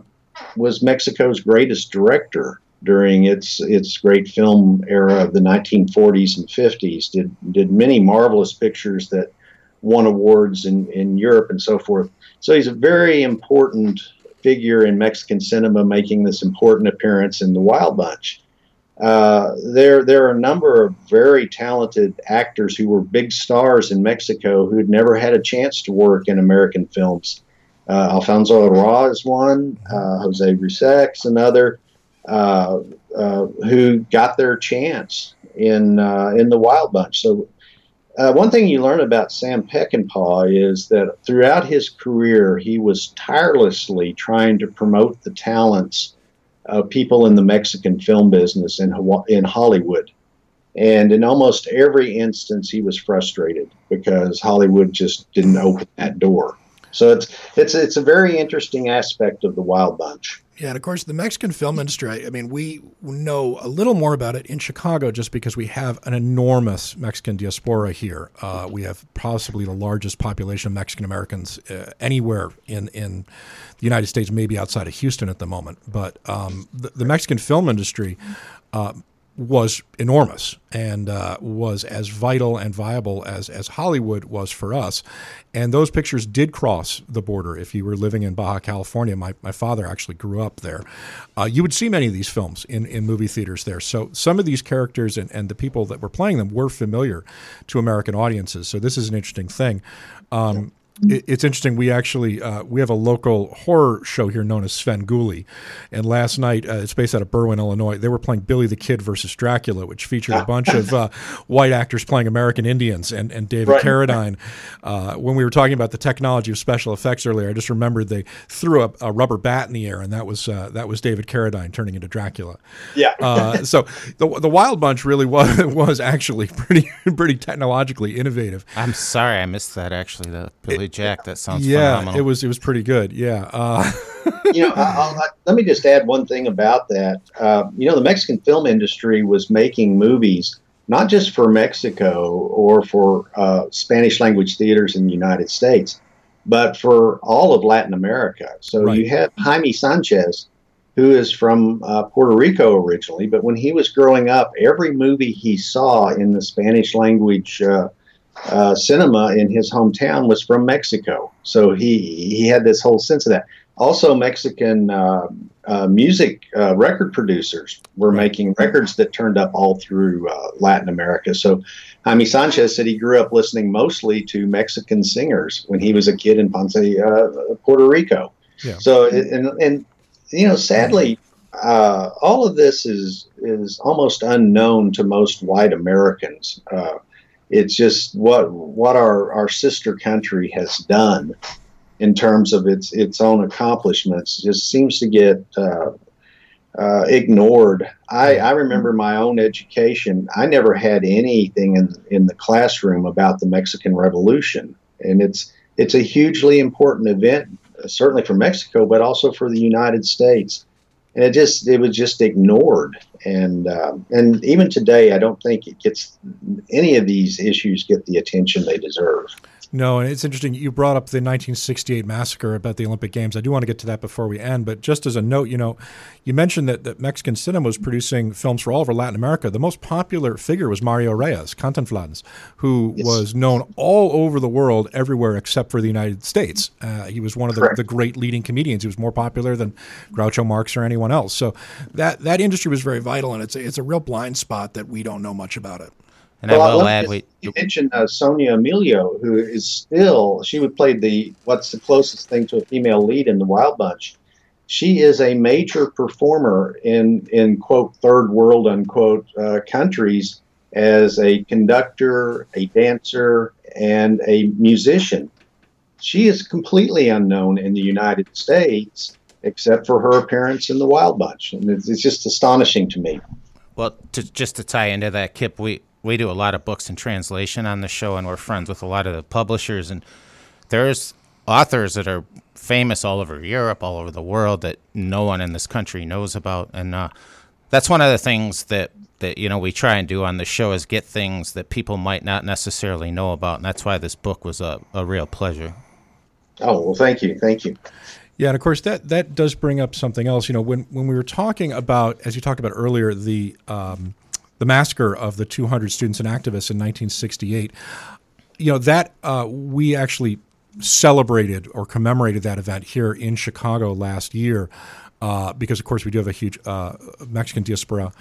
was Mexico's greatest director during its its great film era of the 1940s and 50s. Did did many marvelous pictures that won awards in, in Europe and so forth. So he's a very important figure in Mexican cinema, making this important appearance in The Wild Bunch. Uh, there, there are a number of very talented actors who were big stars in Mexico who had never had a chance to work in American films. Uh, Alfonso Arau is one, uh, Jose Russek another, uh, uh, who got their chance in uh, in the Wild Bunch. So one thing you learn about Sam Peckinpah is that throughout his career, he was tirelessly trying to promote the talents of people in the Mexican film business in, in Hollywood. And in almost every instance, he was frustrated because Hollywood just didn't open that door. So it's it's it's a very interesting aspect of the Wild Bunch. Yeah, and of course, the Mexican film industry, I mean, we know a little more about it in Chicago just because we have an enormous Mexican diaspora here. Uh, we have possibly the largest population of Mexican Americans uh, anywhere in, in the United States, maybe outside of Houston at the moment. But um, the, the Mexican film industry uh, was enormous and uh, was as vital and viable as, as Hollywood was for us. And those pictures did cross the border. If you were living in Baja California, my, my father actually grew up there, uh, you would see many of these films in, in movie theaters there. So some of these characters and, and the people that were playing them were familiar to American audiences. So this is an interesting thing. Um, it- it's interesting. We actually uh, we have a local horror show here known as Sven Svengoolie, and last night uh, it's based out of Berwyn, Illinois. They were playing Billy the Kid versus Dracula, which featured a bunch of uh, white actors playing American Indians and and David Right. Carradine. Uh, when we were talking about the technology of special effects earlier, I just remembered they threw a, a rubber bat in the air, and that was uh, that was David Carradine turning into Dracula. Yeah. Uh, so the the Wild Bunch really was was actually pretty pretty technologically innovative. I'm sorry I missed that. Actually, the Billy Jack. That sounds yeah, phenomenal. it was it was pretty good. Yeah. Uh, you know, I, I'll, I, let me just add one thing about that. Uh, you know, the Mexican film industry was making movies not just for Mexico or for uh, Spanish language theaters in the United States, but for all of Latin America. So Right. you have Jaime Sanchez, who is from uh, Puerto Rico originally, but when he was growing up, every movie he saw in the Spanish language uh, uh, cinema in his hometown was from Mexico. So he he had this whole sense of that. Also, Mexican uh, uh, music uh, record producers were making records that turned up all through uh, Latin America. So Jaime Sanchez said he grew up listening mostly to Mexican singers when he was a kid in Ponce, uh, Puerto Rico. Yeah. So and and you know, sadly, uh, all of this is is almost unknown to most white Americans. It's just what what our, our sister country has done in terms of its its own accomplishments just seems to get uh, uh, ignored. I, I remember my own education. I never had anything in in the classroom about the Mexican Revolution, and it's it's a hugely important event, uh, certainly for Mexico, but also for the United States. And it just it was just ignored, and um, and even today, I don't think it gets any of these issues get the attention they deserve. No, and it's interesting. You brought up the 1968 massacre about the Olympic Games. I do want to get to that before we end, but just as a note, you know, you mentioned that, that Mexican cinema was producing films for all over Latin America. The most popular figure was Mario Reyes, Cantinflas, who yes. was known all over the world, everywhere except for the United States. Uh, he was one of the, the, great leading comedians. He was more popular than Groucho Marx or anyone else. So that that industry was very vital, and it's a, it's a real blind spot that we don't know much about it. And well, I will add, we you mentioned uh, Sonia Amelio, who is still she would play the what's the closest thing to a female lead in the Wild Bunch. She is a major performer in in quote third world unquote uh, countries as a conductor, a dancer, and a musician. She is completely unknown in the United States, except for her appearance in the Wild Bunch, and it's, it's just astonishing to me. Well, to, just to tie into that, Kip, we we do a lot of books and translation on the show, and we're friends with a lot of the publishers. And there's authors that are famous all over Europe, all over the world that no one in this country knows about. And uh, that's one of the things that that you know we try and do on the show is get things that people might not necessarily know about, and that's why this book was a, a real pleasure. Oh well, thank you, thank you. Yeah, and of course that that does bring up something else. You know, when when we were talking about, as you talked about earlier, the um, the massacre of the 200 students and activists in 1968. You know that uh, we actually celebrated or commemorated that event here in Chicago last year uh, because, of course, we do have a huge uh, Mexican diaspora.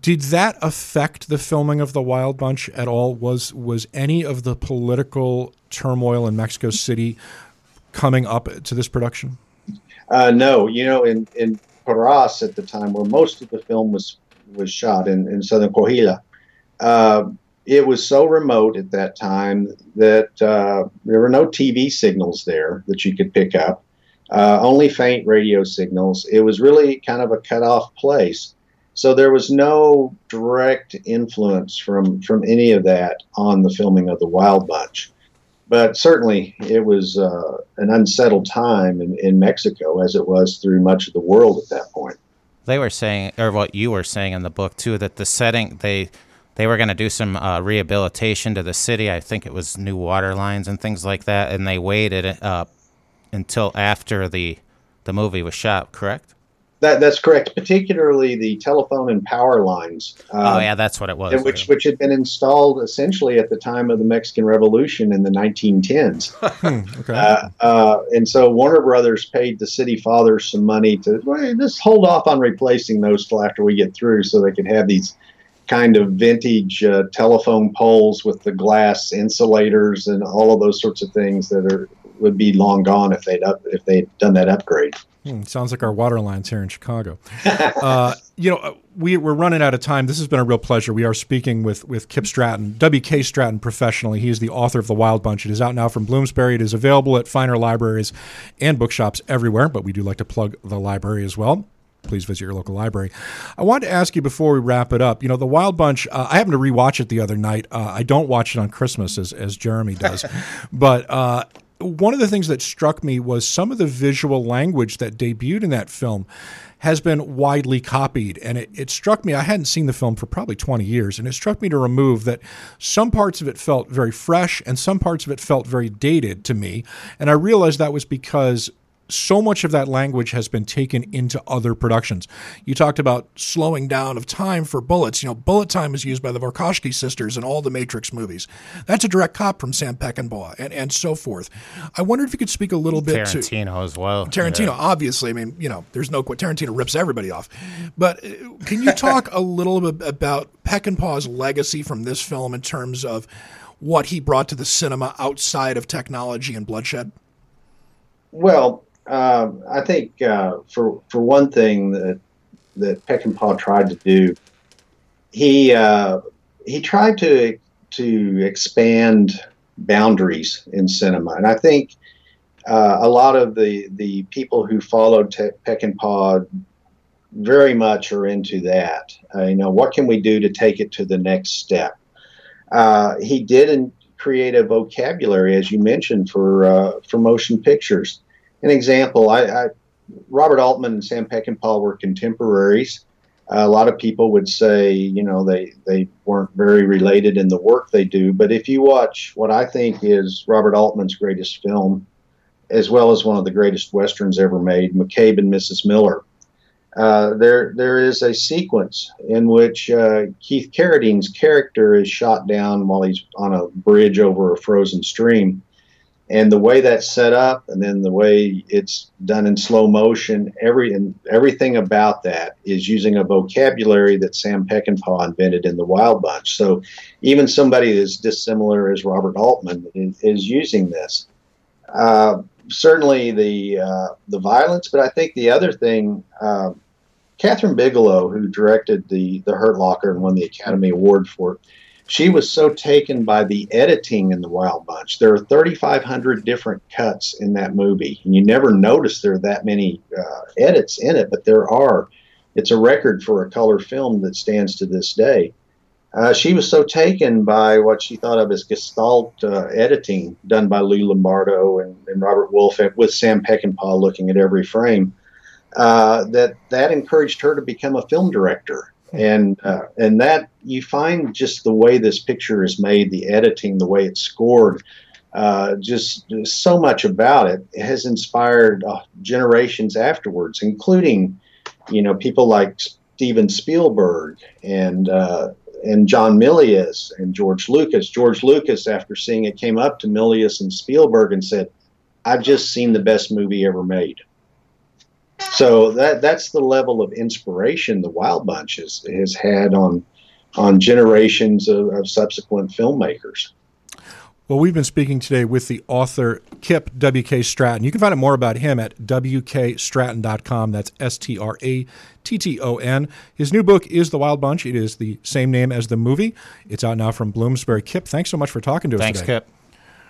Did that affect the filming of the Wild Bunch at all? Was was any of the political turmoil in Mexico City coming up to this production? Uh, no, you know, in in Parras at the time, where most of the film was was shot in, in southern Coahuila. Uh, it was so remote at that time that uh, there were no TV signals there that you could pick up, uh, only faint radio signals. It was really kind of a cut off place. So there was no direct influence from, from any of that on the filming of The Wild Bunch. But certainly it was uh, an unsettled time in, in Mexico, as it was through much of the world at that point they were saying, or what you were saying in the book too, that the setting they they were going to do some uh, rehabilitation to the city. I think it was new water lines and things like that, and they waited uh, until after the the movie was shot. Correct? That, that's correct. Particularly the telephone and power lines. Um, oh yeah, that's what it was. Which which had been installed essentially at the time of the Mexican Revolution in the 1910s. Hmm, okay. Uh, uh, and so Warner Brothers paid the city fathers some money to well, just hold off on replacing those till after we get through, so they could have these kind of vintage uh, telephone poles with the glass insulators and all of those sorts of things that are would be long gone if they'd up, if they'd done that upgrade. Hmm, sounds like our water lines here in Chicago. uh, you know, uh, we, we're running out of time. This has been a real pleasure. We are speaking with, with Kip Stratton, W.K. Stratton professionally. He is the author of The Wild Bunch. It is out now from Bloomsbury. It is available at finer libraries and bookshops everywhere, but we do like to plug the library as well please visit your local library. I wanted to ask you before we wrap it up. You know, The Wild Bunch. Uh, I happened to rewatch it the other night. Uh, I don't watch it on Christmas as as Jeremy does, but uh, one of the things that struck me was some of the visual language that debuted in that film has been widely copied. And it, it, struck me, I hadn't seen the film for probably 20 years, and it struck me to remove that some parts of it felt very fresh and some parts of it felt very dated to me. And I realized that was because so much of that language has been taken into other productions. You talked about slowing down of time for bullets. You know, bullet time is used by the Wachowski sisters in all the Matrix movies. That's a direct cop from Sam Peckinpah and, and so forth. I wondered if you could speak a little bit Tarantino to Tarantino as well. Tarantino, yeah. obviously. I mean, you know, there's no Tarantino rips everybody off. But uh, can you talk a little bit about Peckinpah's legacy from this film in terms of what he brought to the cinema outside of technology and bloodshed? Well, uh, I think uh, for for one thing that that Peckinpah tried to do, he uh, he tried to to expand boundaries in cinema, and I think uh, a lot of the the people who followed Te- Peckinpah very much are into that. Uh, you know, what can we do to take it to the next step? Uh, he did create a vocabulary, as you mentioned, for for motion pictures an example, I, I, Robert Altman and Sam Peckinpah were contemporaries, a lot of people would say, you know, they, they weren't very related in the work they do. But if you watch what I think is Robert Altman's greatest film, as well as one of the greatest westerns ever made, McCabe and Mrs. Miller, uh, there there is a sequence in which uh, Keith Carradine's character is shot down while he's on a bridge over a frozen stream and the way that's set up and then the way it's done in slow motion every and everything about that is using a vocabulary that sam peckinpah invented in the wild bunch. So even somebody as dissimilar as robert altman is, is using this. Uh, certainly the uh, the violence but i think the other thing uh, kathryn bigelow who directed the the hurt locker and won the academy award for it she was so taken by the editing in the Wild Bunch. There are 3,500 different cuts in that movie, and you never notice there are that many uh, edits in it, but there are. It's a record for a color film that stands to this day. Uh, she was so taken by what she thought of as gestalt uh, editing done by Lou Lombardo and, and, Robert Wolfe with Sam Peckinpah looking at every frame uh, that that encouraged her to become a film director and uh, and that you find just the way this picture is made, the editing, the way it's scored, uh, just, so much about it has inspired uh, generations afterwards, including you know people like Steven Spielberg and uh, and John Milius and George Lucas. George Lucas, after seeing it, came up to Milius and Spielberg and said, "I've just seen the best movie ever made." So that that's the level of inspiration the Wild Bunch has, has had on on generations of, of subsequent filmmakers. Well, we've been speaking today with the author Kip W.K. Stratton. You can find out more about him at wkstratton.com. That's S T R A T T O N. His new book is The Wild Bunch. It is the same name as the movie. It's out now from Bloomsbury. Kip, thanks so much for talking to us thanks, today. Kip.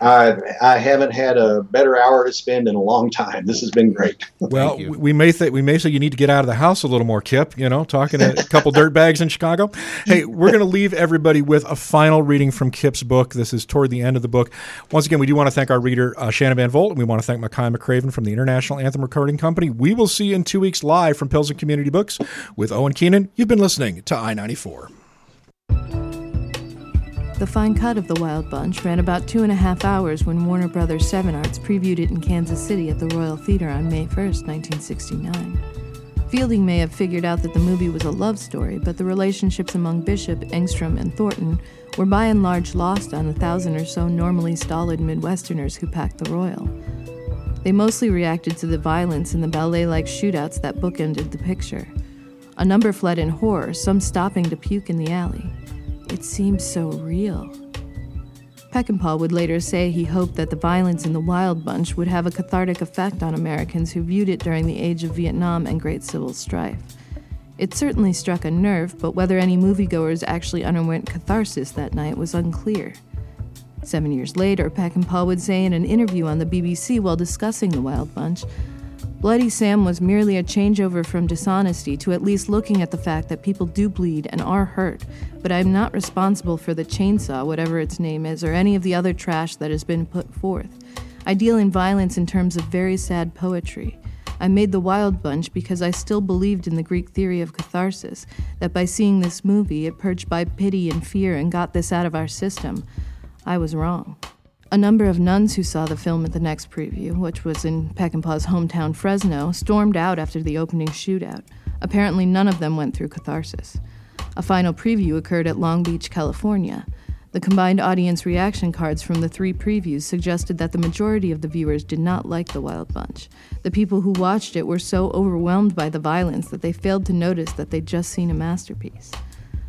I, I haven't had a better hour to spend in a long time. This has been great. well, we may th- we may say you need to get out of the house a little more, Kip. You know, talking to a couple dirt bags in Chicago. Hey, we're going to leave everybody with a final reading from Kip's book. This is toward the end of the book. Once again, we do want to thank our reader uh, Shannon Van Volt, and we want to thank Makaya McCraven from the International Anthem Recording Company. We will see you in two weeks live from Pilsen Community Books with Owen Keenan. You've been listening to I ninety four. The fine cut of The Wild Bunch ran about two and a half hours when Warner Brothers Seven Arts previewed it in Kansas City at the Royal Theater on May 1, 1969. Fielding may have figured out that the movie was a love story, but the relationships among Bishop, Engstrom, and Thornton were by and large lost on the thousand or so normally stolid Midwesterners who packed the Royal. They mostly reacted to the violence and the ballet like shootouts that bookended the picture. A number fled in horror, some stopping to puke in the alley. It seemed so real. Peckinpah would later say he hoped that the violence in the Wild Bunch would have a cathartic effect on Americans who viewed it during the age of Vietnam and great civil strife. It certainly struck a nerve, but whether any moviegoers actually underwent catharsis that night was unclear. Seven years later, Peckinpah would say in an interview on the BBC while discussing the Wild Bunch Bloody Sam was merely a changeover from dishonesty to at least looking at the fact that people do bleed and are hurt, but I'm not responsible for the chainsaw, whatever its name is, or any of the other trash that has been put forth. I deal in violence in terms of very sad poetry. I made the Wild Bunch because I still believed in the Greek theory of catharsis, that by seeing this movie, it purged by pity and fear and got this out of our system. I was wrong. A number of nuns who saw the film at the next preview, which was in Peckinpah's hometown Fresno, stormed out after the opening shootout. Apparently, none of them went through catharsis. A final preview occurred at Long Beach, California. The combined audience reaction cards from the three previews suggested that the majority of the viewers did not like The Wild Bunch. The people who watched it were so overwhelmed by the violence that they failed to notice that they'd just seen a masterpiece.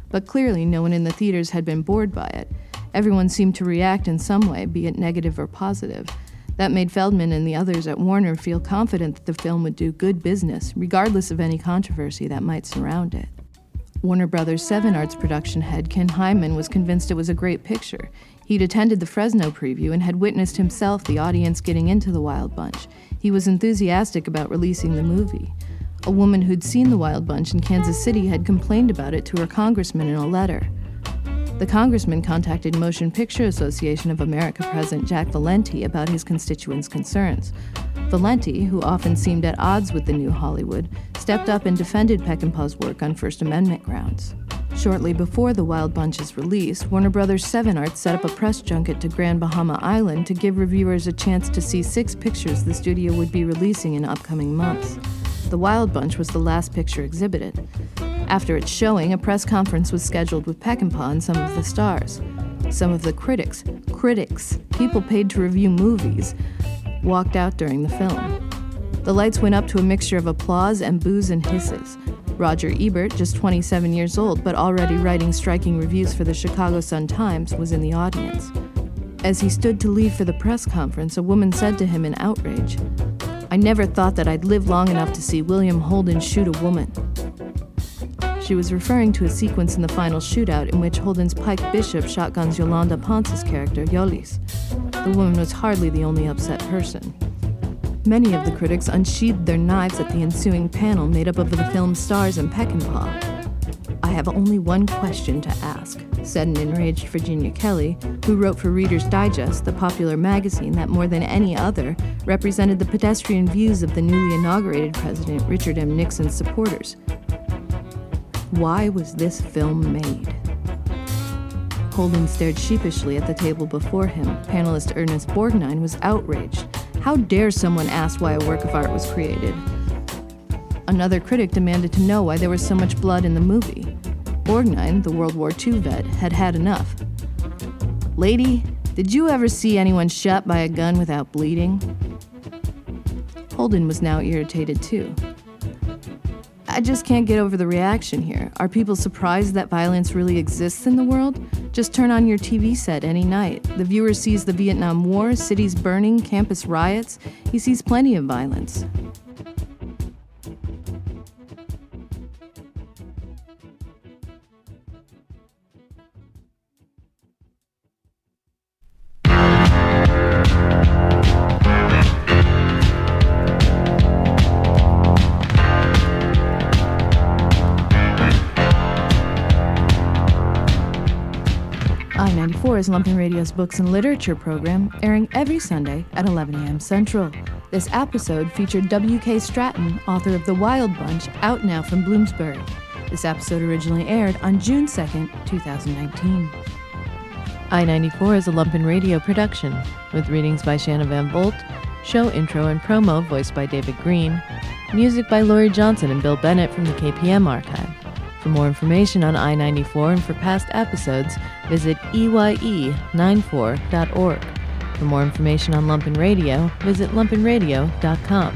But clearly, no one in the theaters had been bored by it. Everyone seemed to react in some way, be it negative or positive. That made Feldman and the others at Warner feel confident that the film would do good business, regardless of any controversy that might surround it. Warner Brothers' Seven Arts production head Ken Hyman was convinced it was a great picture. He'd attended the Fresno preview and had witnessed himself the audience getting into the Wild Bunch. He was enthusiastic about releasing the movie. A woman who'd seen the Wild Bunch in Kansas City had complained about it to her congressman in a letter. The congressman contacted Motion Picture Association of America President Jack Valenti about his constituents' concerns. Valenti, who often seemed at odds with the new Hollywood, stepped up and defended Peckinpah's work on First Amendment grounds. Shortly before The Wild Bunch's release, Warner Brothers Seven Arts set up a press junket to Grand Bahama Island to give reviewers a chance to see six pictures the studio would be releasing in upcoming months. The Wild Bunch was the last picture exhibited. After its showing, a press conference was scheduled with Peckinpah and some of the stars. Some of the critics, critics, people paid to review movies, walked out during the film. The lights went up to a mixture of applause and boos and hisses. Roger Ebert, just 27 years old but already writing striking reviews for the Chicago Sun-Times, was in the audience. As he stood to leave for the press conference, a woman said to him in outrage, I never thought that I'd live long enough to see William Holden shoot a woman. She was referring to a sequence in the final shootout in which Holden's Pike Bishop shotguns Yolanda Ponce's character, Yolis. The woman was hardly the only upset person. Many of the critics unsheathed their knives at the ensuing panel made up of the film's stars and Peckinpah. I have only one question to ask, said an enraged Virginia Kelly, who wrote for Reader's Digest, the popular magazine that more than any other represented the pedestrian views of the newly inaugurated President Richard M. Nixon's supporters. Why was this film made? Holden stared sheepishly at the table before him. Panelist Ernest Borgnine was outraged. How dare someone ask why a work of art was created? Another critic demanded to know why there was so much blood in the movie. Borgnine, the World War II vet, had had enough. Lady, did you ever see anyone shot by a gun without bleeding? Holden was now irritated too. I just can't get over the reaction here. Are people surprised that violence really exists in the world? Just turn on your TV set any night. The viewer sees the Vietnam War, cities burning, campus riots. He sees plenty of violence. I-94 is Lumpen Radio's books and literature program, airing every Sunday at 11 a.m. Central. This episode featured W.K. Stratton, author of The Wild Bunch, out now from Bloomsbury. This episode originally aired on June 2nd, 2019. I-94 is a Lumpen Radio production, with readings by Shannon Van Volt, show intro and promo voiced by David Green, music by Laurie Johnson and Bill Bennett from the KPM archive. For more information on I 94 and for past episodes, visit EYE94.org. For more information on Lumpen Radio, visit lumpenradio.com.